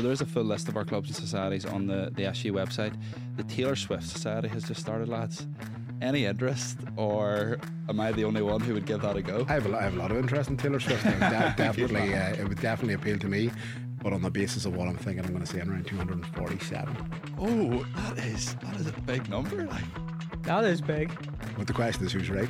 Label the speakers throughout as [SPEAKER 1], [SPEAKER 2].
[SPEAKER 1] So there's a full list of our clubs and societies on the, the SU website. The Taylor Swift Society has just started, lads. Any interest, or am I the only one who would give that a go?
[SPEAKER 2] I have a, I have a lot of interest in Taylor Swift. It would de- definitely, uh, it would definitely appeal to me. But on the basis of what I'm thinking, I'm going to say around 247.
[SPEAKER 1] Oh, that is that is a big number. Like.
[SPEAKER 3] That is big.
[SPEAKER 2] But the question is, who's right?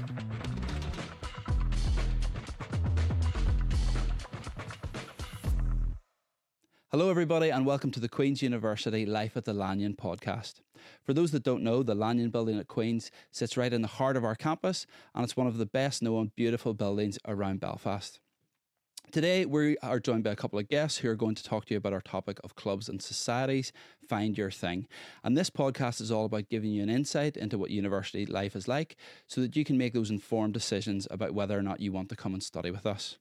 [SPEAKER 1] Hello, everybody, and welcome to the Queen's University Life at the Lanyon podcast. For those that don't know, the Lanyon building at Queen's sits right in the heart of our campus, and it's one of the best known beautiful buildings around Belfast. Today, we are joined by a couple of guests who are going to talk to you about our topic of clubs and societies. Find your thing. And this podcast is all about giving you an insight into what university life is like so that you can make those informed decisions about whether or not you want to come and study with us.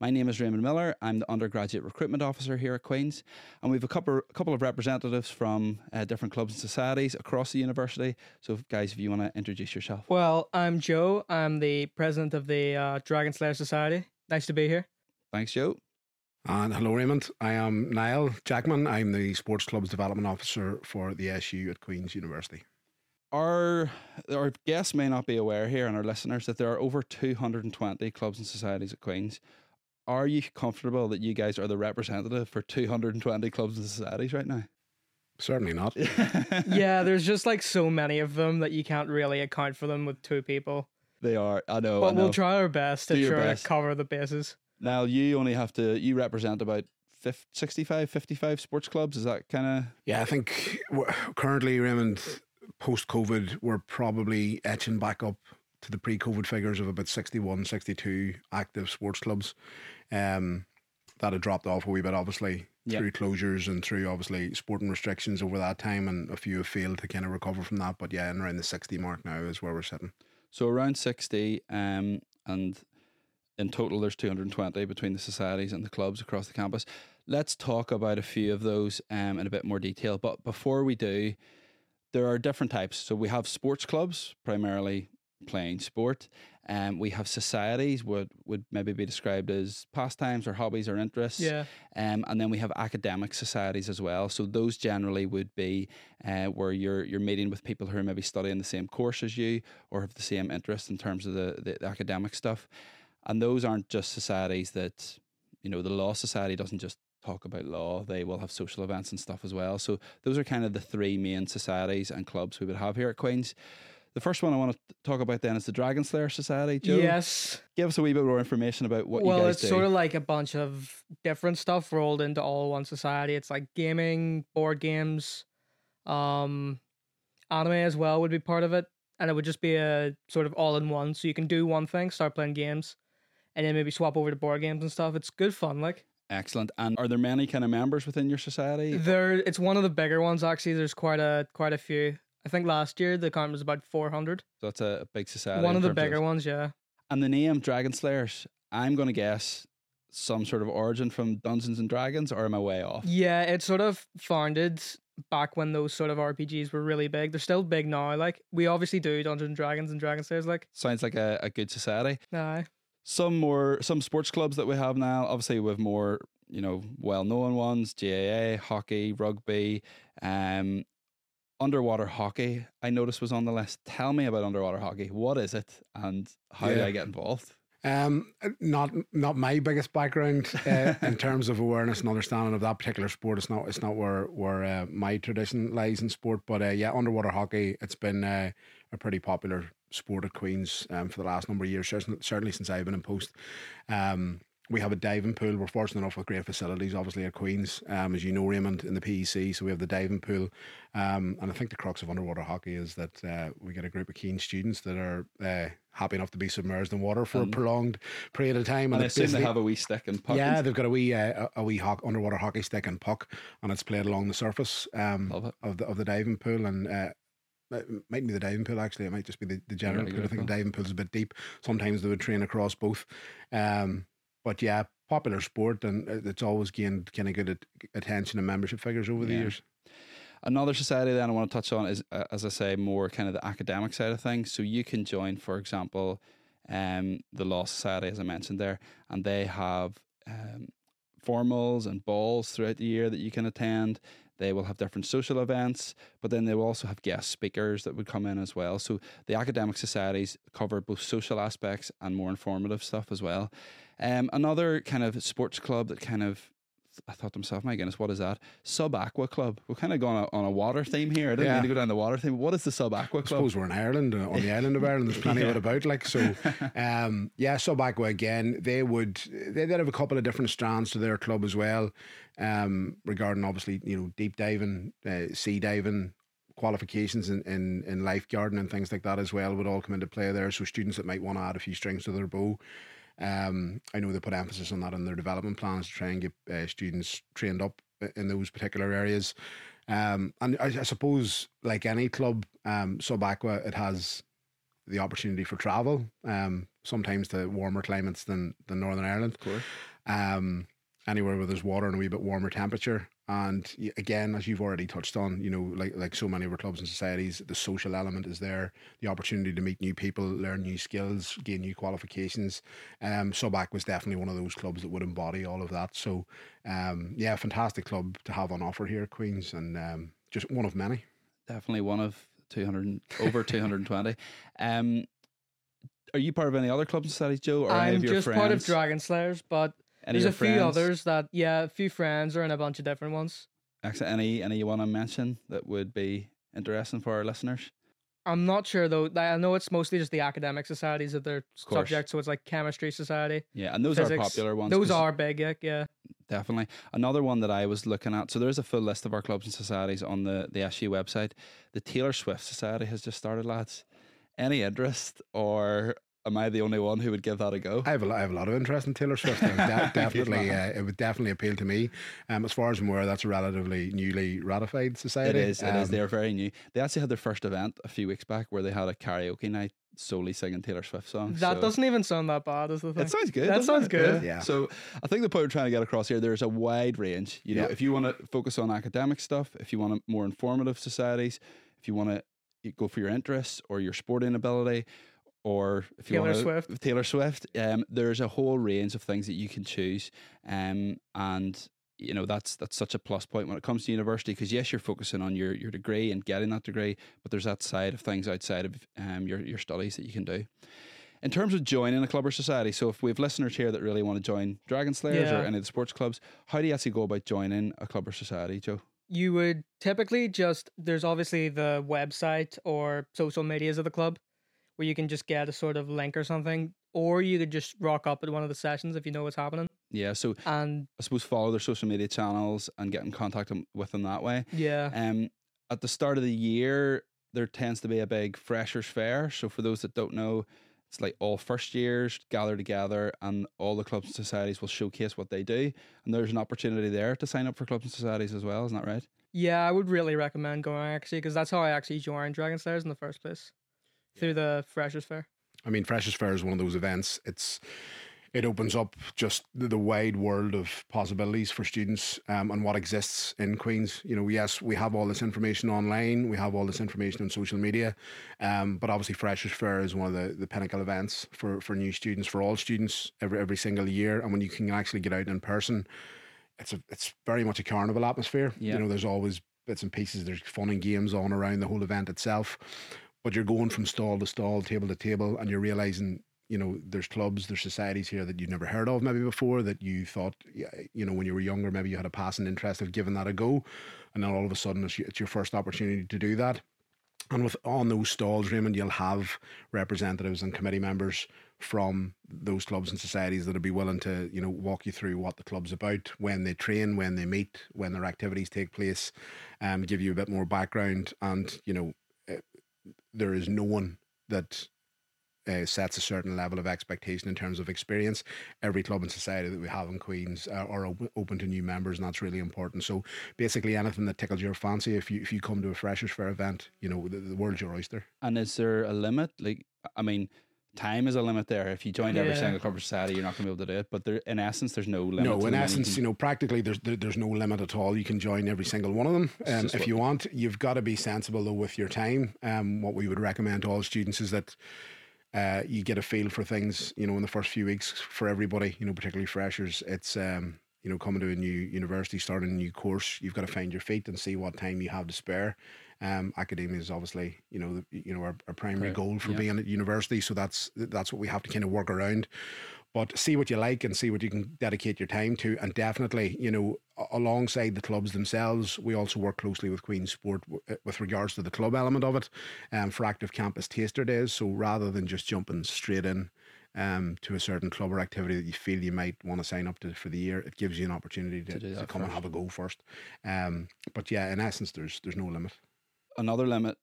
[SPEAKER 1] My name is Raymond Miller. I'm the undergraduate recruitment officer here at Queen's, and we have a couple, a couple of representatives from uh, different clubs and societies across the university. So, guys, if you want to introduce yourself.
[SPEAKER 3] Well, I'm Joe. I'm the president of the uh, Dragon Slayer Society. Nice to be here.
[SPEAKER 1] Thanks, Joe.
[SPEAKER 2] And hello, Raymond. I am Niall Jackman. I'm the Sports Clubs Development Officer for the SU at Queen's University.
[SPEAKER 1] Our our guests may not be aware here, and our listeners that there are over 220 clubs and societies at Queen's. Are you comfortable that you guys are the representative for 220 clubs and societies right now?
[SPEAKER 2] Certainly not.
[SPEAKER 3] yeah, there's just like so many of them that you can't really account for them with two people.
[SPEAKER 1] They are. I know.
[SPEAKER 3] But
[SPEAKER 1] I know.
[SPEAKER 3] we'll try our best to try
[SPEAKER 1] best.
[SPEAKER 3] to cover the bases.
[SPEAKER 1] Now you only have to. You represent about 50, 65, 55 sports clubs. Is that kind of?
[SPEAKER 2] Yeah, I think w- currently, Raymond, post COVID, we're probably etching back up to the pre COVID figures of about 61, 62 active sports clubs. Um, that had dropped off a wee bit, obviously,
[SPEAKER 1] Yep.
[SPEAKER 2] through closures and through obviously sporting restrictions over that time. And a few have failed to kind of recover from that. But yeah, and around the 60 mark now is where we're sitting.
[SPEAKER 1] So around 60, um, and in total, there's 220 between the societies and the clubs across the campus. Let's talk about a few of those um, in a bit more detail. But before we do, there are different types. So we have sports clubs, primarily playing sport. Um, we have societies, would would maybe be described as pastimes or hobbies or interests.
[SPEAKER 3] Yeah.
[SPEAKER 1] Um, and then we have academic societies as well. So those generally would be uh, where you're you're meeting with people who are maybe studying the same course as you or have the same interest in terms of the, the, the academic stuff. And those aren't just societies that, you know, the law society doesn't just talk about law. They will have social events and stuff as well. So those are kind of the three main societies and clubs we would have here at Queen's. The first one I want to talk about then is the Dragon Slayer Society. Joe,
[SPEAKER 3] Yes.
[SPEAKER 1] give us a wee bit more information about what
[SPEAKER 3] well,
[SPEAKER 1] you guys do.
[SPEAKER 3] Well, it's
[SPEAKER 1] do.
[SPEAKER 3] sort of like a bunch of different stuff rolled into all one society. It's like gaming, board games, um, anime as well would be part of it, and it would just be a sort of all in one. So you can do one thing, start playing games, and then maybe swap over to board games and stuff. It's good fun. Like
[SPEAKER 1] Excellent. And are there many kind of members within your society?
[SPEAKER 3] there, it's one of the bigger ones actually. There's quite a quite a few. I think last year the count was about 400.
[SPEAKER 1] So that's a, big society.
[SPEAKER 3] one of the bigger ones, yeah.
[SPEAKER 1] And the name Dragon Slayers, I'm going to guess some sort of origin from Dungeons and Dragons, or am I way off?
[SPEAKER 3] Yeah, it sort of founded back when those sort of RPGs were really big. They're still big now. Like we obviously do Dungeons and Dragons and Dragon Slayers. Like,
[SPEAKER 1] Sounds like a, a good society.
[SPEAKER 3] nah,
[SPEAKER 1] Some more, some sports clubs that we have now, obviously with more, you know, well known ones, GAA, hockey, rugby, um, underwater hockey, I noticed was on the list. Tell me about underwater hockey. What is it and how do
[SPEAKER 2] Yeah.
[SPEAKER 1] I get involved?
[SPEAKER 2] Um, not not my biggest background uh, in terms of awareness and understanding of that particular sport. It's not it's not where where uh, my tradition lies in sport. But uh, yeah, underwater hockey. It's been uh, a pretty popular sport at Queens um, for the last number of years. Certainly, certainly since I've been in post. Um, we have a diving pool. We're fortunate enough with great facilities, obviously at Queens, um, as you know, Raymond, in the PEC. So we have the diving pool, um, and I think the crux of underwater hockey is that uh, we get a group of keen students that are uh, happy enough to be submerged in water for
[SPEAKER 1] And-
[SPEAKER 2] a prolonged period of time.
[SPEAKER 1] And
[SPEAKER 2] it's
[SPEAKER 1] assume they have a wee stick and puck.
[SPEAKER 2] yeah, they've got a wee uh, a wee hock, underwater hockey stick and puck, and it's played along the surface um, of the of the diving pool. And uh, it mightn't be the diving pool actually. It might just be the, the general pool. I think
[SPEAKER 1] pool.
[SPEAKER 2] the diving pool's a bit deep. Sometimes they would train across both. Um, but yeah, popular sport, and uh, it's always gained kind of good attention and membership figures over the
[SPEAKER 1] Yeah.
[SPEAKER 2] years.
[SPEAKER 1] Another society that I want to touch on is, uh, as I say, more kind of the academic side of things. So you can join, for example, um, the Law Society, as I mentioned there, and they have um, formals and balls throughout the year that you can attend. They will have different social events, but then they will also have guest speakers that would come in as well. So the academic societies cover both social aspects and more informative stuff as well. Um, another kind of sports club that kind of I thought to myself, my goodness, what is that? Sub Aqua Club. We're kind of going on a water theme here. I didn't
[SPEAKER 2] Yeah.
[SPEAKER 1] mean to go down the water theme. What is the Sub Aqua
[SPEAKER 2] I
[SPEAKER 1] Club?
[SPEAKER 2] suppose we're in Ireland, uh, on the island of Ireland. There's plenty of it about. Like so, um, yeah. Sub Aqua again. They would they would have a couple of different strands to their club as well, um, regarding obviously you know deep diving, uh, sea diving, qualifications in, in in lifeguarding and things like that as well would all come into play there. So students that might want to add a few strings to their bow. Um, I know they put emphasis on that in their development plans to try and get uh, students trained up in those particular areas. Um, and I, I suppose, like any club, um, Sub Aqua, it has the opportunity for travel, um, sometimes to warmer climates than, than Northern Ireland.
[SPEAKER 1] Of course.
[SPEAKER 2] Um, anywhere where there's water and a wee bit warmer temperature. And again, as you've already touched on, you know, like like so many of our clubs and societies, the social element is there, the opportunity to meet new people, learn new skills, gain new qualifications. Um, Sub Aqua was definitely one of those clubs that would embody all of that. So, um, yeah, fantastic club to have on offer here at Queens, and um, just one of many.
[SPEAKER 1] Definitely one of 200, over 220. Um, are you part of any other clubs and societies, Joe? Or
[SPEAKER 3] I'm
[SPEAKER 1] of your
[SPEAKER 3] just
[SPEAKER 1] friends?
[SPEAKER 3] part of Dragon Slayers, but
[SPEAKER 1] Any
[SPEAKER 3] there's a few others that yeah, a few friends are in a bunch of different ones.
[SPEAKER 1] Excellent. Any, any you want to mention that would be interesting for our listeners?
[SPEAKER 3] I'm not sure though. I know it's mostly just the academic societies of their
[SPEAKER 1] course.
[SPEAKER 3] subject, so it's like chemistry society.
[SPEAKER 1] Yeah, and those are
[SPEAKER 3] Physics.
[SPEAKER 1] popular ones.
[SPEAKER 3] Those are big, yeah, yeah.
[SPEAKER 1] Definitely. Another one that I was looking at. So there's a full list of our clubs and societies on the, the SU website. The Taylor Swift Society has just started, lads. Any interest, or am I the only one who would give that a go?
[SPEAKER 2] I have a, I have a lot of interest in Taylor Swift. It would de- definitely, uh, it would definitely appeal to me. Um, as far as I'm aware, that's a relatively newly ratified society.
[SPEAKER 1] is. It is.
[SPEAKER 2] Um,
[SPEAKER 1] They're very new. They actually had their first event a few weeks back where they had a karaoke night solely singing Taylor Swift songs.
[SPEAKER 3] That
[SPEAKER 1] so-
[SPEAKER 3] doesn't even sound that bad, is the thing.
[SPEAKER 1] It sounds good.
[SPEAKER 3] That sounds
[SPEAKER 1] it?
[SPEAKER 3] good.
[SPEAKER 2] Yeah.
[SPEAKER 1] So I think the point we're trying to get across here, there's a wide range. You know,
[SPEAKER 2] Yeah.
[SPEAKER 1] if you want to focus on academic stuff, if you want a more informative societies, if you want to go for your interests or your sporting ability, or if you
[SPEAKER 3] Taylor Swift.
[SPEAKER 1] Taylor Swift, um, there's a whole range of things that you can choose, um, and you know that's that's such a plus point when it comes to university because yes, you're focusing on your your degree and getting that degree, but there's that side of things outside of um, your your studies that you can do. In terms of joining a club or society, so if we have listeners here that really want to join Dragon Slayers
[SPEAKER 3] Yeah.
[SPEAKER 1] or any of the sports clubs, how do you actually go about joining a club or society, Joe?
[SPEAKER 3] You would typically just there's obviously the website or social medias of the club where you can just get a sort of link or something, or you could just rock up at one of the sessions if you know what's happening.
[SPEAKER 1] Yeah, so
[SPEAKER 3] And
[SPEAKER 1] I suppose follow their social media channels and get in contact with them that way.
[SPEAKER 3] yeah,
[SPEAKER 1] Um, at the start of the year, there tends to be a big freshers fair. So for those that don't know, it's like all first years gather together, and all the clubs and societies will showcase what they do. And there's an opportunity there to sign up for clubs and societies as well. Isn't that right?
[SPEAKER 3] yeah, I would really recommend going actually because that's how I actually joined Dragon Slayers in the first place through the Freshers Fair.
[SPEAKER 2] I mean, Freshers Fair is one of those events. It's it opens up just the, wide world of possibilities for students um, and what exists in Queens. You know, yes, we have all this information online, we have all this information on social media, um, but obviously Freshers Fair is one of the, the pinnacle events for, for new students, for all students every every single year. And when you can actually get out in person, it's a it's very much a carnival atmosphere.
[SPEAKER 1] Yeah.
[SPEAKER 2] You know, there's always bits and pieces. There's fun and games on around the whole event itself, but you're going from stall to stall, table to table, and you're realizing. You know, there's clubs, there's societies here that you've never heard of maybe before that you thought, you know, when you were younger, maybe you had a passing interest of giving that a go. And then all of a sudden it's, your- first opportunity to do that. And with on those stalls, Raymond, you'll have representatives and committee members from those clubs and societies that'll be willing to, you know, walk you through what the club's about, when they train, when they meet, when their activities take place, um, give you a bit more background. And, you know, there is no one that uh, sets a certain level of expectation in terms of experience. Every club and society that we have in Queens uh, are op- open to new members, and that's really important. So basically, anything that tickles your fancy, if you if you come to a Freshers Fair event, you know the, the world's your oyster.
[SPEAKER 1] And is there a limit? Like, I mean, time is a limit there. If you joined every single club society, you're not going to be able to do it. But there, in essence, there's no limit.
[SPEAKER 2] No, in essence, you know, practically there's there, there's no limit at all. You can join every single one of them um, if you want. You've got to be sensible though with your time. Um, what we would recommend to all students is that. Uh, you get a feel for things, you know, in the first few weeks for everybody, you know, particularly freshers. It's um, you know, coming to a new university, starting a new course, you've got to find your feet and see what time you have to spare. Um, academia is obviously, you know, the, you know, our, our primary
[SPEAKER 1] Right.
[SPEAKER 2] goal for
[SPEAKER 1] Yeah.
[SPEAKER 2] being at university. So that's that's what we have to kind of work around. But see what you like and see what you can dedicate your time to. And definitely, you know, alongside the clubs themselves, we also work closely with Queen's Sport w- uh, with regards to the club element of it um, for active campus taster days. So rather than just jumping straight in um, to a certain club or activity that you feel you might want to sign up to for the year, it gives you an opportunity to,
[SPEAKER 1] To
[SPEAKER 2] to
[SPEAKER 1] that
[SPEAKER 2] come and have a go first. Um, but yeah, in essence, there's there's no limit.
[SPEAKER 1] Another limit,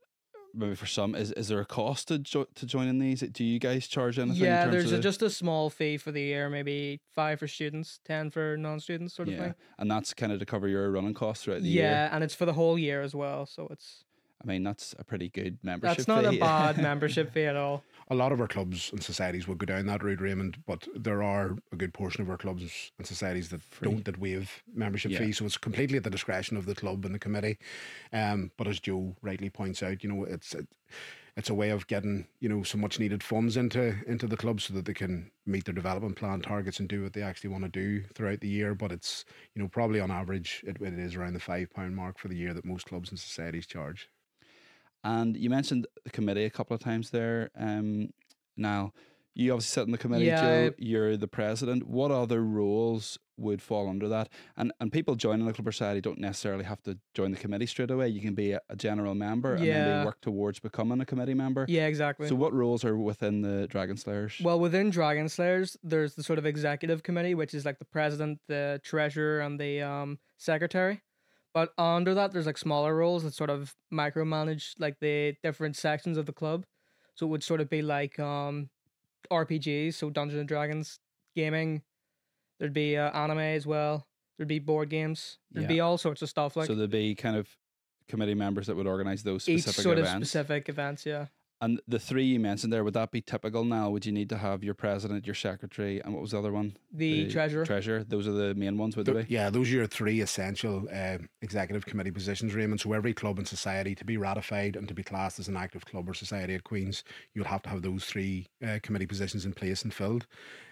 [SPEAKER 1] maybe for some, is is there a cost to jo- to joining these? Do you guys charge anything? in
[SPEAKER 3] Yeah,
[SPEAKER 1] terms
[SPEAKER 3] there's
[SPEAKER 1] of
[SPEAKER 3] a,
[SPEAKER 1] the-
[SPEAKER 3] just a small fee for the year, maybe five for students, ten for non-students, sort of
[SPEAKER 1] yeah,
[SPEAKER 3] thing.
[SPEAKER 1] and that's kind of to cover your running costs throughout the
[SPEAKER 3] Yeah,
[SPEAKER 1] year.
[SPEAKER 3] Yeah and it's for the whole year as well, so it's
[SPEAKER 1] I mean, that's a pretty good membership.
[SPEAKER 3] that's not a bad membership fee at all.
[SPEAKER 2] A lot of our clubs and societies would go down that route, Raymond, but there are a good portion of our clubs and societies that
[SPEAKER 1] Free.
[SPEAKER 2] don't that waive membership
[SPEAKER 1] Yeah.
[SPEAKER 2] fees. So it's completely at the discretion of the club and the committee. Um, but as Joe rightly points out, you know, it's it, it's a way of getting you know some much needed funds into into the club so that they can meet their development plan targets and do what they actually want to do throughout the year. But it's you know probably on average it, it is around the five pound mark for the year that most clubs and societies charge.
[SPEAKER 1] And you mentioned the committee a couple of times there. Um, now, you obviously sit in the committee,
[SPEAKER 3] Yeah,
[SPEAKER 1] Joe. You're the president. What other roles would fall under that? And and people joining the club society don't necessarily have to join the committee straight away. You can be a, a general member and then they work towards becoming a committee member.
[SPEAKER 3] Yeah, exactly.
[SPEAKER 1] So, what roles are within the Dragon Slayers?
[SPEAKER 3] Well, within Dragon Slayers, there's the sort of executive committee, which is like the president, the treasurer, and the um, secretary. But under that, there's like smaller roles that sort of micromanage like the different sections of the club. So it would sort of be like um, RPGs, so Dungeons and Dragons, gaming. There'd be uh, anime as well. There'd be board games. There'd
[SPEAKER 1] Yeah.
[SPEAKER 3] be all sorts of stuff like
[SPEAKER 1] so there'd be kind of committee members that would organise those
[SPEAKER 3] each
[SPEAKER 1] specific
[SPEAKER 3] sort
[SPEAKER 1] events.
[SPEAKER 3] of specific events. Yeah.
[SPEAKER 1] And the three you mentioned there, would that be typical now? Would you need to have your president, your secretary, and what was the other one?
[SPEAKER 3] The, treasurer.
[SPEAKER 1] Treasurer. Those are the main ones, would they
[SPEAKER 2] Th-
[SPEAKER 1] be?
[SPEAKER 2] yeah, those are your three essential uh, executive committee positions, Raymond. So every club and society to be ratified and to be classed as an active club or society at Queens, you'll have to have those three uh, committee positions in place and filled.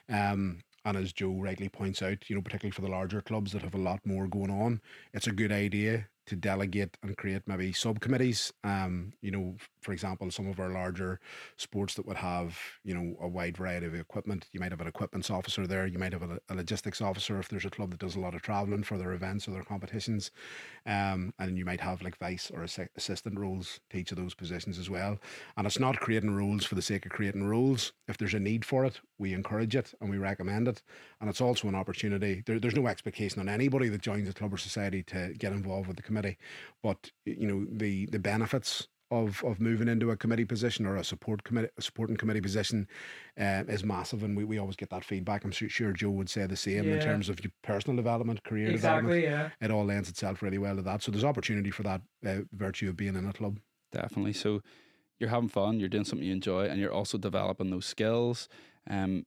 [SPEAKER 2] Um, and as Joe rightly points out, you know, particularly for the larger clubs that have a lot more going on, it's a good idea to delegate and create maybe subcommittees. Um, you know, for example, some of our larger sports that would have, you know, a wide variety of equipment. You might have an equipments officer there. You might have a, a logistics officer if there's a club that does a lot of traveling for their events or their competitions. Um, and you might have like vice or assi- assistant roles to each of those positions as well. And it's not creating rules for the sake of creating rules. If there's a need for it, we encourage it and we recommend it. And it's also an opportunity. There, there's no expectation on anybody that joins a club or society to get involved with the committee. But you know the the benefits of of moving into a committee position or a support committee a supporting committee position uh, is massive, and we, we always get that feedback. I'm sure Joe would say the same in terms of your personal development, career development.
[SPEAKER 3] yeah.
[SPEAKER 2] It all lends itself really well to that. So there's opportunity for that uh, virtue of being in a club.
[SPEAKER 1] Definitely. So you're having fun, you're doing something you enjoy, and you're also developing those skills. Um,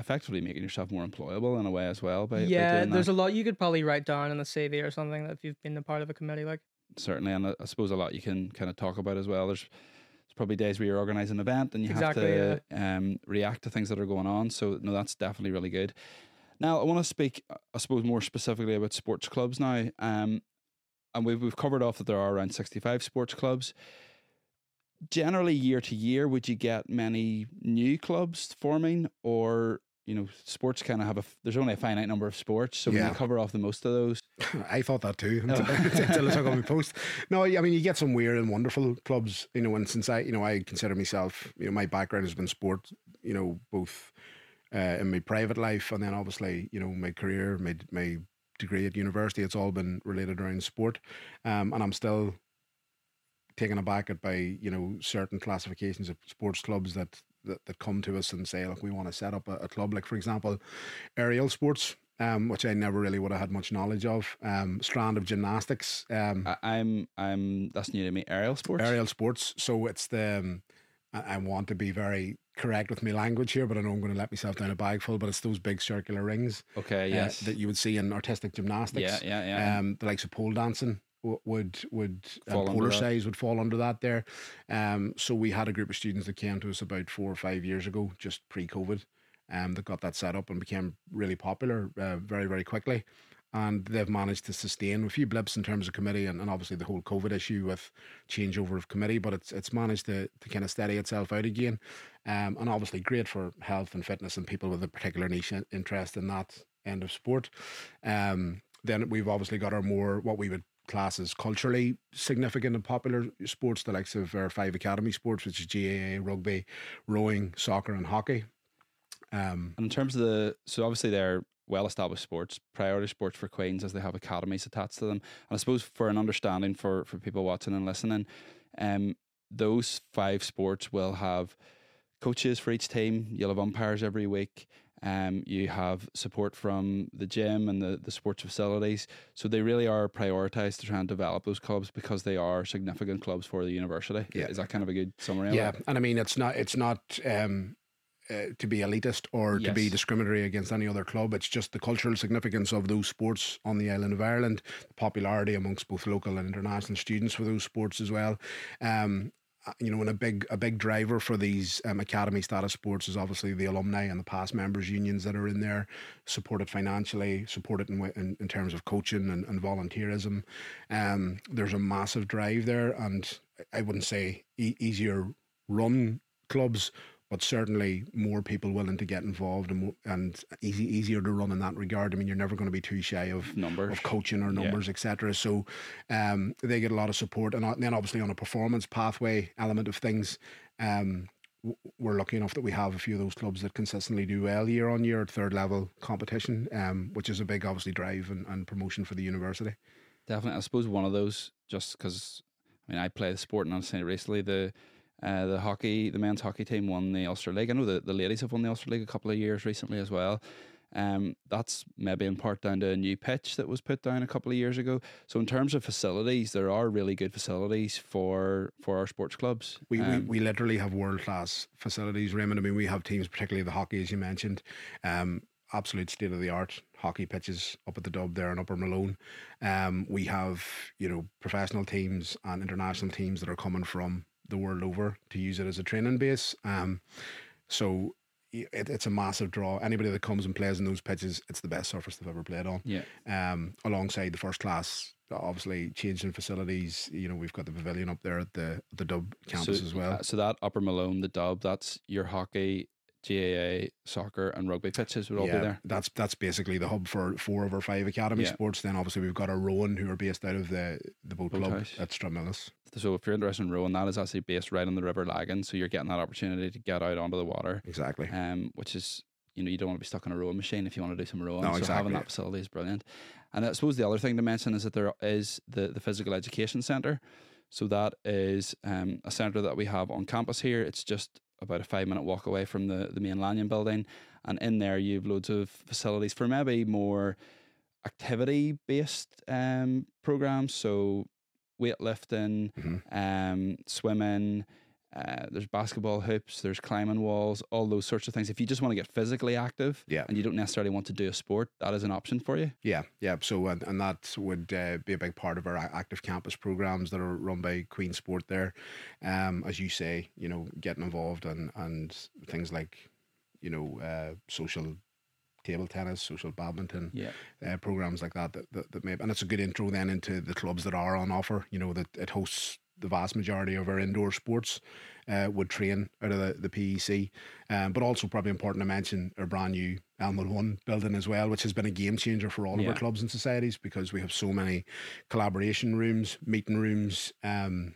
[SPEAKER 1] effectively making yourself more employable in a way as well. By, by
[SPEAKER 3] yeah,
[SPEAKER 1] doing
[SPEAKER 3] there's
[SPEAKER 1] that.
[SPEAKER 3] a lot you could probably write down in a CV or something that if you've been a part of a committee like.
[SPEAKER 1] certainly, and I, I suppose a lot you can kind of talk about as well. There's, there's probably days where you're organising an event and you
[SPEAKER 3] Exactly,
[SPEAKER 1] have to um, react to things that are going on. So no, that's definitely really good. Now I want to speak, uh, I suppose, more specifically about sports clubs now. Um, and we've we've covered off that there are around 65 sports clubs. Generally, year to year, would you get many new clubs forming, or you know, sports kind of have a there's only a finite number of sports, so
[SPEAKER 2] Yeah.
[SPEAKER 1] you cover off the most of those.
[SPEAKER 2] I thought that too
[SPEAKER 1] Oh.
[SPEAKER 2] until, until I took on my post. No, I mean you get some weird and wonderful clubs, you know. And since I, you know, I consider myself, you know, my background has been sport, you know, both uh, in my private life and then obviously, you know, my career, my my degree at university. It's all been related around sport, um, and I'm still taken aback at by you know certain classifications of sports clubs that that, that come to us and say, look, we want to set up a, a club. Like for example, aerial sports um, which I never really would have had much knowledge of. Um, strand of gymnastics, um,
[SPEAKER 1] I, I'm I'm that's new to me. Aerial sports.
[SPEAKER 2] aerial sports. So it's the. Um, I, I want to be very correct with my language here, but I know I'm going to let myself down a bag full. But it's those big circular rings
[SPEAKER 1] Okay.
[SPEAKER 2] uh,
[SPEAKER 1] Yes.
[SPEAKER 2] that you would see in artistic gymnastics.
[SPEAKER 1] yeah. Yeah. Yeah.
[SPEAKER 2] Um, the likes of pole dancing would would
[SPEAKER 1] Fall
[SPEAKER 2] and
[SPEAKER 1] under
[SPEAKER 2] polar size would fall under that there. Um, so we had a group of students that came to us about four or five years ago, just pre-COVID, um, that got that set up and became really popular uh, very very quickly. and they've managed to sustain a few blips in terms of committee and, and obviously the whole COVID issue with changeover of committee, but it's it's managed to, to kind of steady itself out again. Um, and obviously great for health and fitness and people with a particular niche interest in that end of sport. Um, then we've obviously got our more what we would class as culturally significant and popular sports, the likes of our five academy sports, which is GAA, rugby, rowing, soccer, and hockey.
[SPEAKER 1] Um, and in terms of the, so obviously they're well established sports, priority sports for Queens as they have academies attached to them. And I suppose for an understanding for, for people watching and listening, um, those five sports will have coaches for each team, you'll have umpires every week. Um, you have support from the gym and the, the sports facilities. So they really are prioritized to try and develop those clubs because they are significant clubs for the university. Yeah. Is that kind of a good summary?
[SPEAKER 2] Yeah. And I mean, it's not, it's not, um, uh, to be elitist or yes. to be discriminatory against any other club. It's just the cultural significance of those sports on the island of Ireland, the popularity amongst both local and international students for those sports as well. Um, you know, and a big a big driver for these um, academy status sports is obviously the alumni and the past members unions that are in there, supported financially, supported in in, in terms of coaching and, and volunteerism. Um, there's a massive drive there, and I wouldn't say e- easier run clubs, but certainly more people willing to get involved and and easy easier to run in that regard. I mean, you're never going to be too shy of
[SPEAKER 1] numbers,
[SPEAKER 2] of coaching or numbers, yeah. etc. So, um, they get a lot of support, and then obviously on a performance pathway element of things, um, we're lucky enough that we have a few of those clubs that consistently do well year on year at third level competition, um, which is a big obviously drive and, and promotion for the university.
[SPEAKER 1] Definitely, I suppose one of those just because I mean I play the sport and I'm saying recently the uh, the hockey, the men's hockey team won the Ulster League. I know the, the ladies have won the Ulster League a couple of years recently as well. Um, that's maybe in part down to a new pitch that was put down a couple of years ago. So in terms of facilities, there are really good facilities for for our sports clubs.
[SPEAKER 2] We um, we, we literally have world class facilities, Raymond. I mean, we have teams, particularly the hockey, as you mentioned. Um, absolute state of the art hockey pitches up at the Dub there in Upper Malone. Um, we have you know professional teams and international teams that are coming from the world over to use it as a training base. Um, so it, it's a massive draw. Anybody that comes and plays in those pitches, it's the best surface they've ever played on.
[SPEAKER 1] Yeah.
[SPEAKER 2] Um, alongside the first class, obviously changing facilities. You know, we've got the pavilion up there at the the Dub campus
[SPEAKER 1] so,
[SPEAKER 2] as well.
[SPEAKER 1] Uh, so that Upper Malone, the Dub, that's your hockey GAA, soccer, and rugby pitches would all
[SPEAKER 2] yeah,
[SPEAKER 1] be there.
[SPEAKER 2] That's that's basically the hub for four of our five academy yeah. sports. Then obviously we've got our rowing who are based out of the the boat, boat club house. at Stranmillis.
[SPEAKER 1] So if you're interested in rowing, that is actually based right on the River Lagan. So you're getting that opportunity to get out onto the water.
[SPEAKER 2] Exactly.
[SPEAKER 1] Um, which is you know you don't want to be stuck on a rowing machine if you want to do some rowing.
[SPEAKER 2] No,
[SPEAKER 1] so
[SPEAKER 2] exactly.
[SPEAKER 1] having that facility is brilliant. And I suppose the other thing to mention is that there is the the physical education centre. So that is um, a centre that we have on campus here. It's just about a five minute walk away from the, the main Lanyon building. And in there, you have loads of facilities for maybe more activity based um, programs. So, weightlifting, mm-hmm. um, swimming, uh, there's basketball hoops, there's climbing walls, all those sorts of things. If you just want to get physically active,
[SPEAKER 2] yeah.
[SPEAKER 1] and you don't necessarily want to do a sport, that is an option for you.
[SPEAKER 2] Yeah, yeah. So and, and that would uh, be a big part of our active campus programs that are run by Queen's Sport. There, um, as you say, you know, getting involved and and things like, you know, uh, social table tennis, social badminton,
[SPEAKER 1] yeah.
[SPEAKER 2] uh, programs like that that, that that may and it's a good intro then into the clubs that are on offer. You know that it hosts the vast majority of our indoor sports uh, would train out of the, the PEC. Um, but also probably important to mention our brand new Elmwood One building as well, which has been a game changer for all yeah. of our clubs and societies because we have so many collaboration rooms, meeting rooms. Um,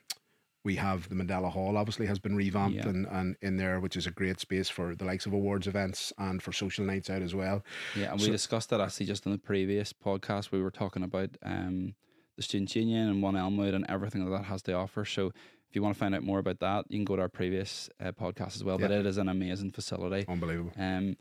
[SPEAKER 2] we have the Mandela Hall, obviously, has been revamped yeah. and, and in there, which is a great space for the likes of awards events and for social nights out as well.
[SPEAKER 1] Yeah, and so, we discussed that actually just in the previous podcast. We were talking about um, the Students' Union and One Elmwood and everything that that has to offer. So if you want to find out more about that, you can go to our previous uh, podcast as well. But it is an amazing facility.
[SPEAKER 2] Unbelievable.
[SPEAKER 1] Um,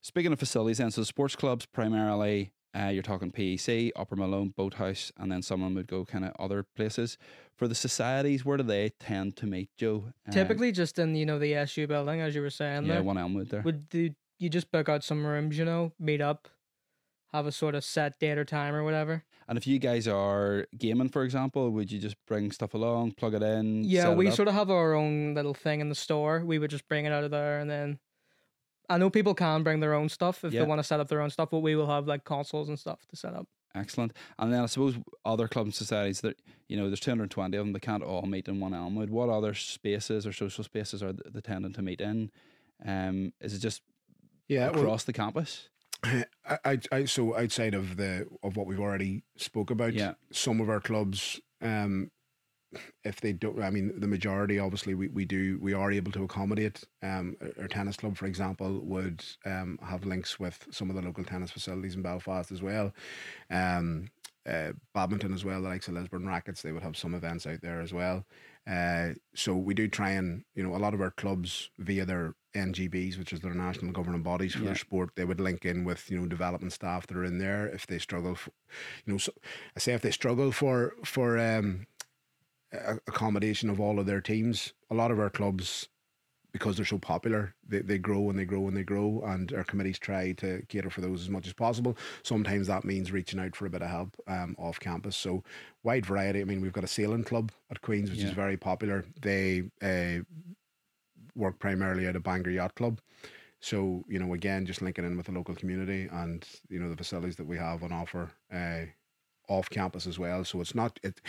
[SPEAKER 1] speaking of facilities, then, so the sports clubs primarily, uh, you're talking PEC, Upper Malone, Boathouse, and then someone would go kind of other places. For the societies, where do they tend to meet, Joe?
[SPEAKER 3] Um, Typically, just in you know the SU building, as you were saying.
[SPEAKER 1] Yeah,
[SPEAKER 3] there.
[SPEAKER 1] One Elmwood there.
[SPEAKER 3] Would do you just book out some rooms? You know, meet up, have a sort of set date or time or whatever.
[SPEAKER 1] And if you guys are gaming, for example, would you just bring stuff along, plug it in?
[SPEAKER 3] Yeah, we sort of have our own little thing in the store. We would just bring it out of there, and then I know people can bring their own stuff if yeah. they want to set up their own stuff, but we will have like consoles and stuff to set up.
[SPEAKER 1] Excellent. And then I suppose other clubs and societies that you know, there's 220 of them. They can't all meet in one Elmwood. What other spaces or social spaces are they tending to meet in? Um, is it just
[SPEAKER 2] yeah
[SPEAKER 1] across
[SPEAKER 2] well,
[SPEAKER 1] the campus?
[SPEAKER 2] I, I, I, so outside of the of what we've already spoke about,
[SPEAKER 1] Yeah.
[SPEAKER 2] some of our clubs, um, if they don't, I mean, the majority, obviously, we, we do, we are able to accommodate. Um, our- our tennis club, for example, would um, have links with some of the local tennis facilities in Belfast as well. Um, uh, badminton as well, the likes of Lisburn Racquets, they would have some events out there as well. Uh, so we do try and, you know, a lot of our clubs via their NGBs, which is their national governing bodies for
[SPEAKER 1] Yeah.
[SPEAKER 2] their sport, they would link in with, you know, development staff that are in there if they struggle, for, you know, so I say if they struggle for, for, um, accommodation of all of their teams. A lot of our clubs, because they're so popular, they, they grow and they grow and they grow, and our committees try to cater for those as much as possible. Sometimes that means reaching out for a bit of help um, off campus. So wide variety. I mean, we've got a sailing club at Queens, which is very popular. They uh, work primarily at a Bangor Yacht Club. So you know, again, just linking in with the local community and you know the facilities that we have on offer. Uh, off campus as well. So it's not it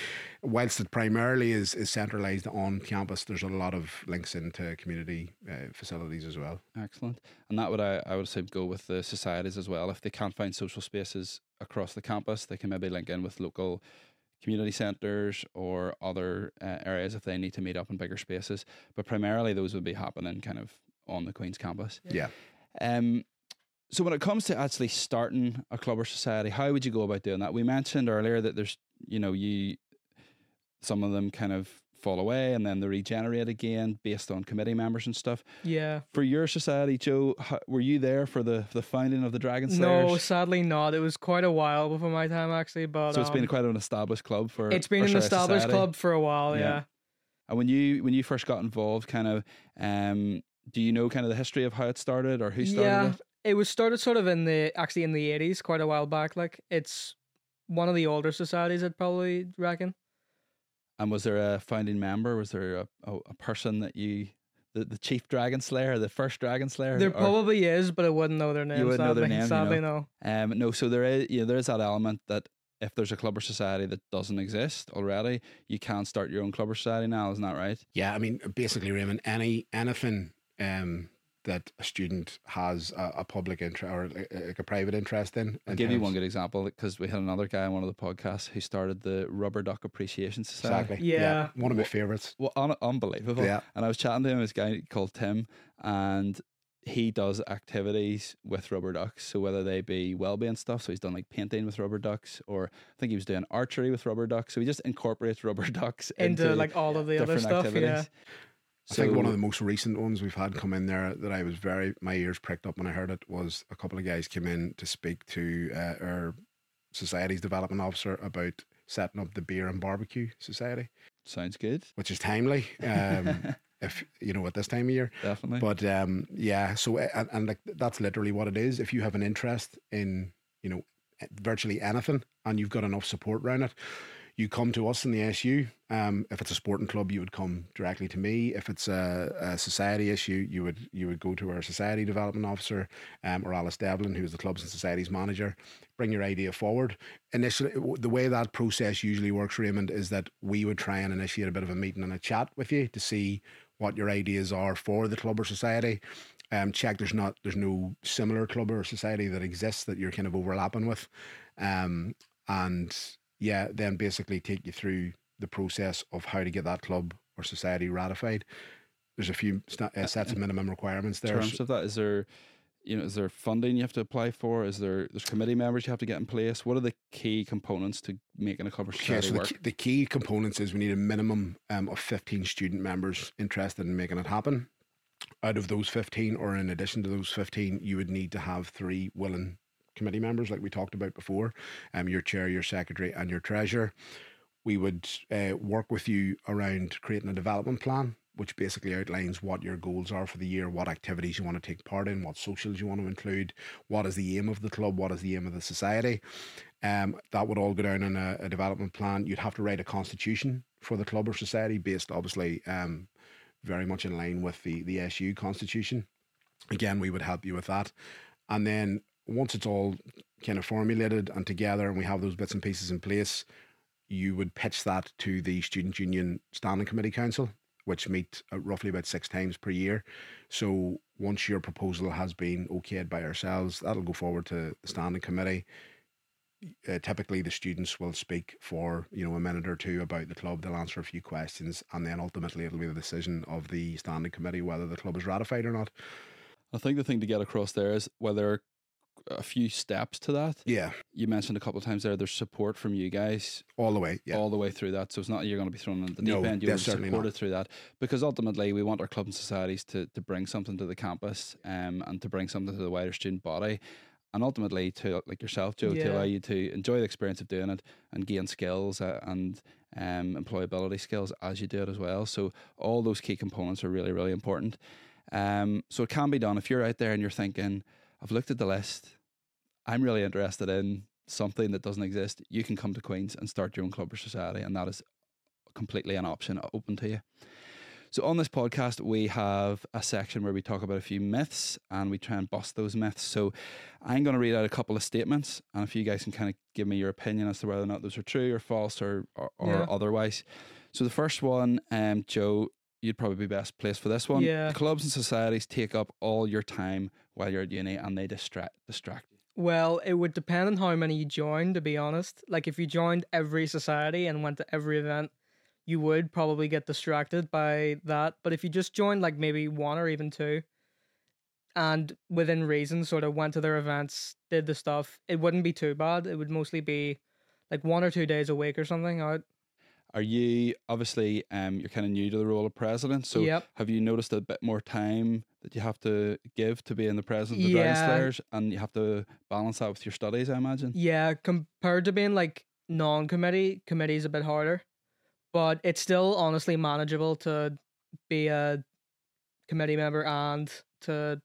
[SPEAKER 2] whilst it primarily is is centralized on campus, there's a lot of links into community uh, facilities as well.
[SPEAKER 1] Excellent. And that would I, I would say go with the societies as well. If they can't find social spaces across the campus, they can maybe link in with local community centres or other uh, areas if they need to meet up in bigger spaces. But primarily those would be happening kind of on the Queen's campus.
[SPEAKER 2] Yeah.
[SPEAKER 1] Um, so when it comes to actually starting a club or society, how would you go about doing that? We mentioned earlier that there's, you know, you some of them kind of fall away and then they regenerate again based on committee members and stuff.
[SPEAKER 3] Yeah.
[SPEAKER 1] For your society, Joe, how, were you there for the the founding of the Dragon
[SPEAKER 3] No,
[SPEAKER 1] Slayers?
[SPEAKER 3] sadly not. It was quite a while before my time actually, but
[SPEAKER 1] so it's been
[SPEAKER 3] um,
[SPEAKER 1] quite an established club for.
[SPEAKER 3] it's been an established
[SPEAKER 1] society.
[SPEAKER 3] club for a while.
[SPEAKER 1] Yeah.
[SPEAKER 3] Yeah.
[SPEAKER 1] And when you when you first got involved, kind of, um, do you know kind of the history of how it started or who started
[SPEAKER 3] yeah.
[SPEAKER 1] it?
[SPEAKER 3] It was started sort of in the actually in the eighties, quite a while back. Like it's one of the older societies, I'd probably reckon.
[SPEAKER 1] And was there a founding member? Was there a, a, a person that you, the, the chief dragon slayer, the first dragon slayer?
[SPEAKER 3] There
[SPEAKER 1] or-
[SPEAKER 3] probably is, but I wouldn't know their name.
[SPEAKER 1] wouldn't know their name, you
[SPEAKER 3] sadly,
[SPEAKER 1] know.
[SPEAKER 3] no.
[SPEAKER 1] Um, no, so there is, you know, there is that element that if there's a club or society that doesn't exist already, you can't start your own club or society now. Isn't that right?
[SPEAKER 2] Yeah, I mean, basically, Raymond, any anything um, that a student has a, a public interest or like a, a private interest in.
[SPEAKER 1] I'll
[SPEAKER 2] in
[SPEAKER 1] give you one good example because we had another guy on one of the podcasts who started the Rubber Duck Appreciation Society.
[SPEAKER 2] Exactly.
[SPEAKER 3] Yeah.
[SPEAKER 2] One of my favorites.
[SPEAKER 1] Well, un- unbelievable.
[SPEAKER 2] Yeah.
[SPEAKER 1] And I was chatting to him, this guy called Tim, and he does activities with rubber ducks. So whether they be well-being stuff, so he's done like painting with rubber ducks, or I think he was doing archery with rubber ducks. So he just incorporates rubber ducks into,
[SPEAKER 3] Into, like all of the other
[SPEAKER 1] different
[SPEAKER 3] stuff.
[SPEAKER 1] activities.
[SPEAKER 3] Yeah.
[SPEAKER 2] I think one of the most recent ones we've had come in there that I was very my ears pricked up when I heard it was a couple of guys came in to speak to uh, our society's development officer about setting up the beer and barbecue society,
[SPEAKER 1] sounds good.
[SPEAKER 2] which is timely. Um, if you know at this time of year,
[SPEAKER 1] Definitely.
[SPEAKER 2] but um, yeah. So and, and like that's literally what it is. If you have an interest in you know virtually anything and you've got enough support around it, you come to us in the SU. Um, if it's a sporting club, you would come directly to me. If it's a, a society issue, you would you would go to our society development officer, um, or Alice Devlin, who's the clubs and societies manager. Bring your idea forward. Initially, the way that process usually works, Raymond, is that we would try and initiate a bit of a meeting and a chat with you to see what your ideas are for the club or society. Um, check there's not there's no similar club or society that exists that you're kind of overlapping with, um, and yeah, then basically take you through the process of how to get that club or society ratified. There's a few sta- uh, sets of minimum requirements there.
[SPEAKER 1] in terms of that, is there, you know, is there funding you have to apply for? Is there there's committee members you have to get in place? What are the key components to making a club or
[SPEAKER 2] Okay,
[SPEAKER 1] society
[SPEAKER 2] so the
[SPEAKER 1] work?
[SPEAKER 2] key, the key components is we need a minimum um, of 15 student members interested in making it happen. Out of those 15, or in addition to those 15, you would need to have three willing committee members, like we talked about before um, your chair, your secretary, and your treasurer. We would uh, work with you around creating a development plan, which basically outlines what your goals are for the year, what activities you want to take part in, what socials you want to include, what is the aim of the club, what is the aim of the society. Um, that would all go down in a, a development plan. You'd have to write a constitution for the club or society, based obviously um, very much in line with the the SU constitution. Again, we would help you with that, and then once it's all kind of formulated and together, and we have those bits and pieces in place, you would pitch that to the Student Union Standing Committee Council, which meet roughly about six times per year. So once your proposal has been okayed by ourselves, that'll go forward to the Standing Committee. Uh, typically, the students will speak for you know a minute or two about the club. They'll answer a few questions, and then ultimately it'll be the decision of the standing committee whether the club is ratified or not.
[SPEAKER 1] I think the thing to get across there is whether a few steps to that.
[SPEAKER 2] Yeah,
[SPEAKER 1] You mentioned a couple of times there. There's support from you guys
[SPEAKER 2] all the way. Yeah,
[SPEAKER 1] all the way through that. So it's not you're going to be thrown in the deep
[SPEAKER 2] No,
[SPEAKER 1] end. You'll be
[SPEAKER 2] that's certainly
[SPEAKER 1] supported
[SPEAKER 2] not.
[SPEAKER 1] through that because ultimately we want our clubs and societies to to bring something to the campus um, and to bring something to the wider student body. And ultimately, to like yourself, Joe, to allow you to enjoy the experience of doing it and gain skills uh, and um, employability skills as you do it as well. So all those key components are really, really important. Um, so it can be done if you're out there and you're thinking, I've looked at the list, I'm really interested in something that doesn't exist. You can come to Queens and start your own club or society, and that is completely an option open to you. So on this podcast, we have a section where we talk about a few myths and we try and bust those myths. So I'm going to read out a couple of statements, and if you guys can kind of give me your opinion as to whether or not those are true or false or or, or
[SPEAKER 3] Yeah.
[SPEAKER 1] otherwise. So the first one, um, Joe, you'd probably be best placed for this one.
[SPEAKER 3] Yeah.
[SPEAKER 1] Clubs and societies take up all your time while you're at uni, and they distract distract you.
[SPEAKER 3] Well, it would depend on how many you joined, to be honest. Like, if you joined every society and went to every event, you would probably get distracted by that. But if you just joined, like, maybe one or even two, and within reason, sort of went to their events, did the stuff, it wouldn't be too bad. It would mostly be like one or two days a week or something out.
[SPEAKER 1] Are you obviously um you're kind of new to the role of president? So
[SPEAKER 3] Yep.
[SPEAKER 1] have you noticed a bit more time that you have to give to being the president of the Dragon
[SPEAKER 3] Yeah.
[SPEAKER 1] Slayers, and you have to balance that with your studies? I imagine.
[SPEAKER 3] Yeah, compared to being like non committee, committee is a bit harder. But it's still honestly manageable to be a committee member and to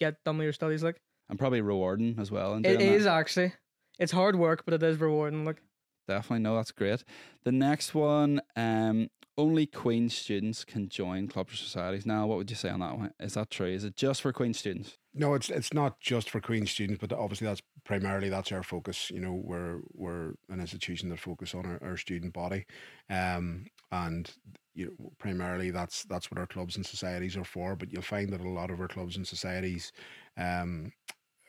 [SPEAKER 3] get done with your studies. Like
[SPEAKER 1] and probably rewarding as well. And
[SPEAKER 3] it
[SPEAKER 1] doing
[SPEAKER 3] actually. It's hard work, but it is rewarding. Like
[SPEAKER 1] definitely no, that's great. The next one, um, only Queen students can join clubs or societies. Now, what would you say on that one? Is that true? Is it just for Queen students?
[SPEAKER 2] No, it's it's not just for Queen students, but obviously that's primarily that's our focus. You know, we're we're an institution that focus on our, our student body, um, and you know primarily that's that's what our clubs and societies are for. But you'll find that a lot of our clubs and societies, um,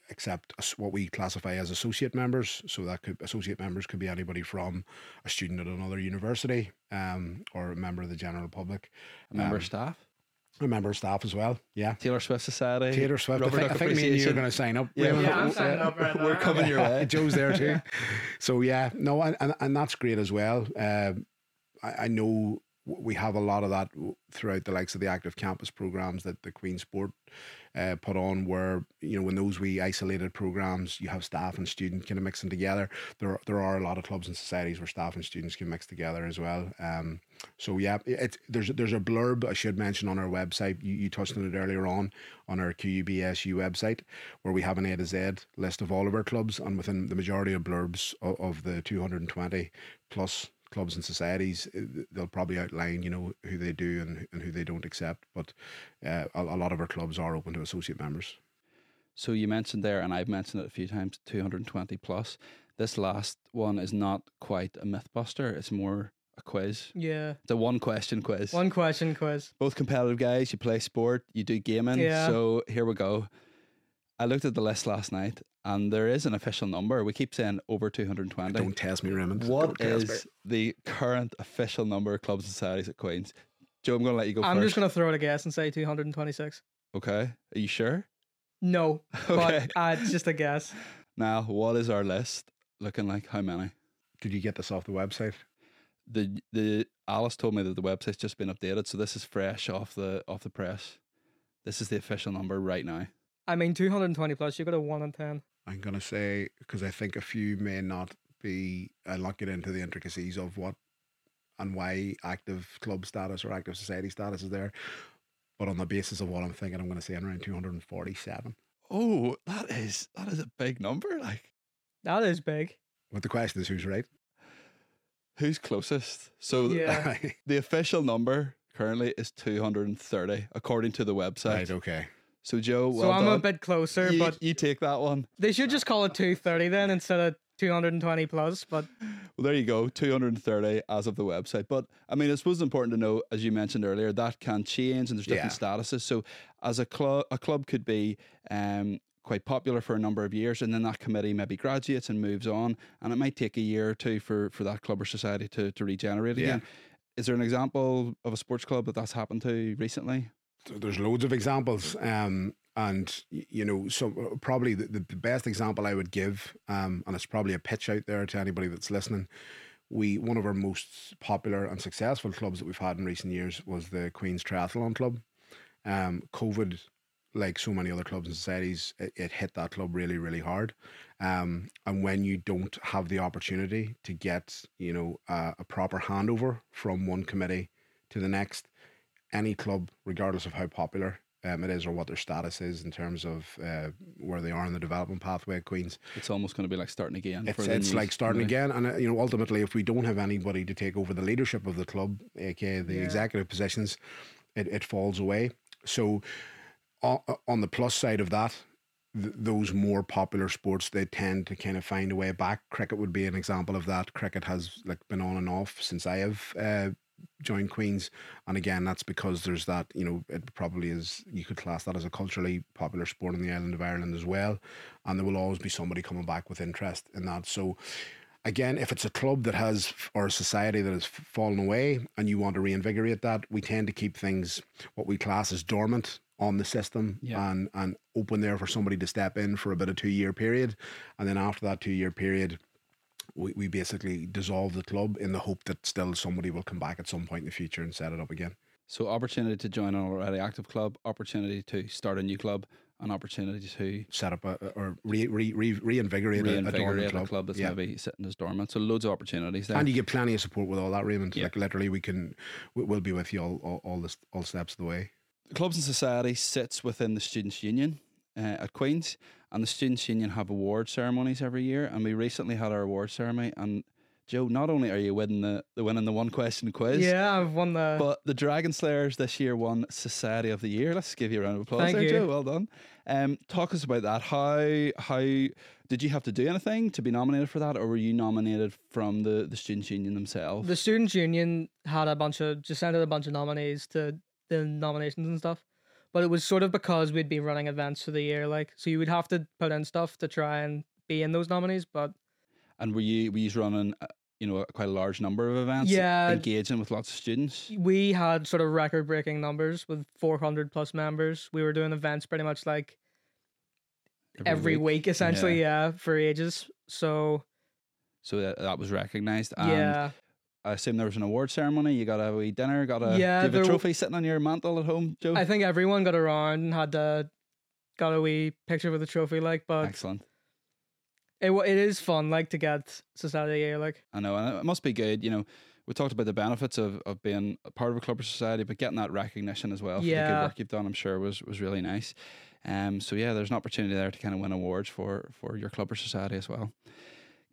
[SPEAKER 2] accept as- what we classify as associate members. So that could associate members could be anybody from a student at another university, um, or a member of the general public,
[SPEAKER 1] A member
[SPEAKER 2] Um,
[SPEAKER 1] of staff?
[SPEAKER 2] a member of staff as well. Yeah.
[SPEAKER 1] Taylor Swift Society?
[SPEAKER 2] Taylor Swift. I think, I think me and you are going to sign up.
[SPEAKER 1] Yeah,
[SPEAKER 2] Raymond.
[SPEAKER 1] Yeah, I'm
[SPEAKER 3] signing up right
[SPEAKER 1] We're
[SPEAKER 3] now.
[SPEAKER 1] coming your way.
[SPEAKER 2] Joe's there too. So yeah, no, and, and, and that's great as well. Um, I, I know we have a lot of that throughout the likes of the active campus programs that the Queen's Sport uh, put on, where you know when those we isolated programs, you have staff and student kind of mixing together. There there are a lot of clubs and societies where staff and students can mix together as well. Um, so yeah, it, there's there's a blurb I should mention on our website. You, you touched on it earlier on on our QUBSU website, where we have an A to Z list of all of our clubs, and within the majority of blurbs of, of the 220 plus clubs and societies, uh, they'll probably outline you know who they do and, and who they don't accept. But uh, a, a lot of our clubs are open to associate members.
[SPEAKER 1] So you mentioned there, and I've mentioned it a few times, 220 plus. This last one is not quite a mythbuster. It's more a quiz.
[SPEAKER 3] yeah,
[SPEAKER 1] It's a one question quiz.
[SPEAKER 3] one question quiz.
[SPEAKER 1] Both competitive guys. You play sport. You do gaming.
[SPEAKER 3] Yeah.
[SPEAKER 1] So here we go. I looked at the list last night, and there is an official number. We keep saying over 220.
[SPEAKER 2] Don't test me, Raymond.
[SPEAKER 1] What
[SPEAKER 2] Don't me.
[SPEAKER 1] is the current official number of clubs and societies at Queens? Joe, I'm going to let you go
[SPEAKER 3] I'm
[SPEAKER 1] first.
[SPEAKER 3] just gonna throw out a guess and say 226.
[SPEAKER 1] Okay. Are you sure?
[SPEAKER 3] No,
[SPEAKER 1] Okay.
[SPEAKER 3] but uh, it's just a guess.
[SPEAKER 1] Now, what is our list looking like? How many?
[SPEAKER 2] Did you get this off the website?
[SPEAKER 1] the the Alice told me that the website's just been updated, so this is fresh off the off the press. This is the official number right now.
[SPEAKER 3] I mean, 220 plus. You got a one in ten.
[SPEAKER 2] I'm gonna say because I think a few may not be. I'll not get into the intricacies of what and why active club status or active society status is there. But on the basis of what I'm thinking, I'm going to say around 247.
[SPEAKER 1] Oh, that is that is a big number. Like,
[SPEAKER 3] That is big.
[SPEAKER 2] But the question is, who's right?
[SPEAKER 1] who's closest? So th-
[SPEAKER 3] Yeah.
[SPEAKER 1] the official number currently is two hundred and thirty, according to the website.
[SPEAKER 2] right. Okay.
[SPEAKER 1] So Joe, well
[SPEAKER 3] so I'm
[SPEAKER 1] done.
[SPEAKER 3] a bit closer,
[SPEAKER 1] you,
[SPEAKER 3] but
[SPEAKER 1] you take that one.
[SPEAKER 3] they should just call it 230 then instead of 220 plus. But
[SPEAKER 1] Well, there you go, 230 as of the website. But I mean, I suppose it's important to know, as you mentioned earlier, that can change and there's different statuses. So, as a club, a club could be um, quite popular for a number of years, and then that committee maybe graduates and moves on, and it might take a year or two for for that club or society to to regenerate
[SPEAKER 2] Yeah.
[SPEAKER 1] again. Is there an example of a sports club that that's happened to recently?
[SPEAKER 2] There's loads of examples. Um, and you know, so uh, probably the, the best example I would give, um, and it's probably a pitch out there to anybody that's listening. We one of our most popular and successful clubs that we've had in recent years was the Queen's Triathlon Club. Um, COVID, like so many other clubs and societies, it, it hit that club really, really hard. Um, and when you don't have the opportunity to get, you know, uh, a proper handover from one committee to the next, any club, regardless of how popular um, it is or what their status is in terms of uh, where they are in the development pathway at Queens,
[SPEAKER 1] It's almost going to be like starting again.
[SPEAKER 2] it's,
[SPEAKER 1] for
[SPEAKER 2] it's like starting again. And uh, you know, ultimately, if we don't have anybody to take over the leadership of the club, aka the
[SPEAKER 3] Yeah.
[SPEAKER 2] executive positions, it, it falls away. So, on, on the plus side of that, th- those more popular sports they tend to kind of find a way back. Cricket would be an example of that. Cricket has like been on and off since I have uh, joined Queens, and again, that's because there's that you know it probably is you could class that as a culturally popular sport in the island of Ireland as well, and there will always be somebody coming back with interest in that. So. Again, if it's a club that has or a society that has fallen away and you want to reinvigorate that, we tend to keep things what we class as dormant on the system
[SPEAKER 1] Yeah.
[SPEAKER 2] and and open there for somebody to step in for about a bit of two year period, and then after that two year period, we, we basically dissolve the club in the hope that still somebody will come back at some point in the future and set it up again.
[SPEAKER 1] So, opportunity to join an already active club, opportunity to start a new club, an opportunity to
[SPEAKER 2] Set up a or re, re, re, reinvigorate, a, a dormant
[SPEAKER 1] reinvigorate
[SPEAKER 2] club.
[SPEAKER 1] a club that's
[SPEAKER 2] yeah.
[SPEAKER 1] maybe sitting as dormant. So, loads of opportunities there.
[SPEAKER 2] And you get plenty of support with all that, Raymond.
[SPEAKER 1] Yeah.
[SPEAKER 2] Like literally, we can, we- we'll be with you all, all, all the all steps of the way.
[SPEAKER 1] The Clubs and Society sits within the Students' Union uh, at Queen's, and the Students' Union have award ceremonies every year. And we recently had our award ceremony. And Joe, not only are you winning the, the winning the one question quiz,
[SPEAKER 3] yeah, I've won the.
[SPEAKER 1] but the Dragon Slayers this year won Society of the Year. Let's give you a round of applause
[SPEAKER 3] Thank
[SPEAKER 1] there,
[SPEAKER 3] you.
[SPEAKER 1] Joe. Well done. Um, talk us about that. How how did you have to do anything to be nominated for that, or were you nominated from the the Students' Union themselves?
[SPEAKER 3] the students union had a bunch of just sent out a bunch of nominees to the nominations and stuff but it was sort of because we'd been running events for the year like so you would have to put in stuff to try and be in those nominees but
[SPEAKER 1] and were you were you running? uh, You know, quite a large number of events,
[SPEAKER 3] Yeah.
[SPEAKER 1] engaging with lots of students.
[SPEAKER 3] we had sort of record breaking numbers with 400 plus members we were doing events pretty much like every week, essentially yeah. for ages so
[SPEAKER 1] So that, that was recognised. And
[SPEAKER 3] yeah
[SPEAKER 1] I assume there was an award ceremony. You got a wee dinner. Got a
[SPEAKER 3] Yeah,
[SPEAKER 1] you have
[SPEAKER 3] a
[SPEAKER 1] a
[SPEAKER 3] w-
[SPEAKER 1] trophy sitting on your mantle at home, Joe.
[SPEAKER 3] i think everyone got around and had a got a wee picture with the trophy like but
[SPEAKER 1] Excellent.
[SPEAKER 3] it, it is fun like to get society the year like
[SPEAKER 1] I know, and it must be good. You know, we talked about the benefits of, of being a part of a club or society, but getting that recognition as well for the good work you've done, I'm sure was was really nice. Um, so yeah, there's an opportunity there to kind of win awards for for your club or society as well.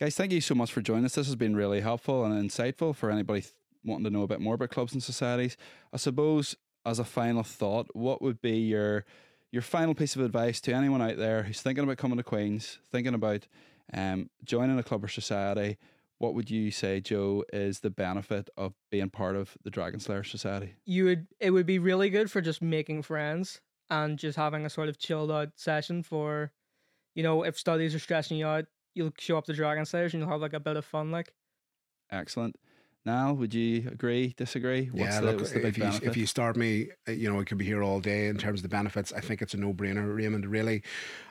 [SPEAKER 1] Guys, thank you so much for joining us. This has been really helpful and insightful for anybody th- wanting to know a bit more about clubs and societies. I suppose as a final thought, what would be your your final piece of advice to anyone out there who's thinking about coming to Queens, thinking about um, joining a club or society? What would you say, Joe, is the benefit of being part of the Dragon Slayer Society?
[SPEAKER 3] you would it would be really good for just making friends and just having a sort of chilled out session for you know if studies are stressing you out you'll show up the dragon slayers and you'll have like a bit of fun like
[SPEAKER 1] Excellent. Now, would you agree, disagree? What's
[SPEAKER 2] yeah,
[SPEAKER 1] the,
[SPEAKER 2] look,
[SPEAKER 1] what's the big
[SPEAKER 2] if you
[SPEAKER 1] benefit?
[SPEAKER 2] if you start me, uh, you know, I could be here all day in terms of the benefits. I think it's a no brainer, Raymond. Really,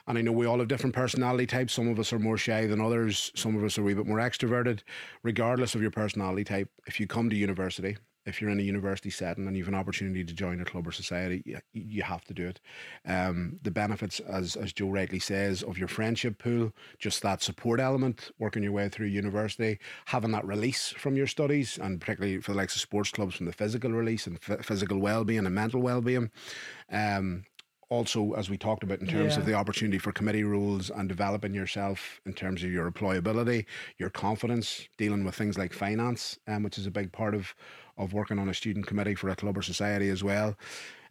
[SPEAKER 2] and I know we all have different personality types. Some of us are more shy than others. Some of us are a wee bit more extroverted. Regardless of your personality type, if you come to university, if you're in a university setting and you have an opportunity to join a club or society, you, you have to do it. Um, the benefits, as as Joe rightly says, of your friendship pool, just that support element, working your way through university, having that release from your studies, and particularly for the likes of sports clubs, from the physical release and f- physical well being and mental well being. Um, also, as we talked about, in terms of the opportunity for committee rules and developing yourself in terms of your employability, your confidence, dealing with things like finance, um, which is a big part of of working on a student committee for a club or society as well.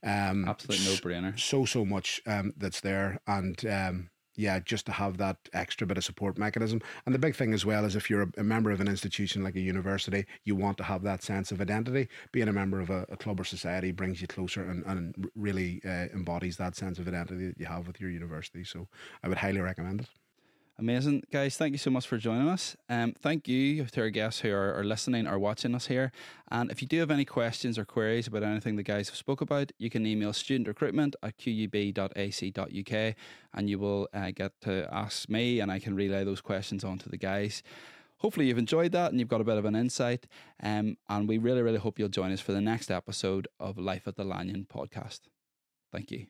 [SPEAKER 2] Um,
[SPEAKER 1] Absolute no brainer.
[SPEAKER 2] so so much um, that's there. And um, yeah just to have that extra bit of support mechanism. And the big thing as well is if you're a, a member of an institution like a university you want to have that sense of identity. Being a member of a, a club or society brings you closer and, and really uh, embodies that sense of identity that you have with your university. So i would highly recommend it
[SPEAKER 1] Amazing, guys. Thank you so much for joining us. Um, thank you to our guests who are, are listening or watching us here. And if you do have any questions or queries about anything the guys have spoke about, you can email studentrecruitment at qub.ac.uk and you will uh, get to ask me and I can relay those questions on to the guys. Hopefully, you've enjoyed that and you've got a bit of an insight. Um, and we really, really hope you'll join us for the next episode of Life at the Lanyon podcast. Thank you.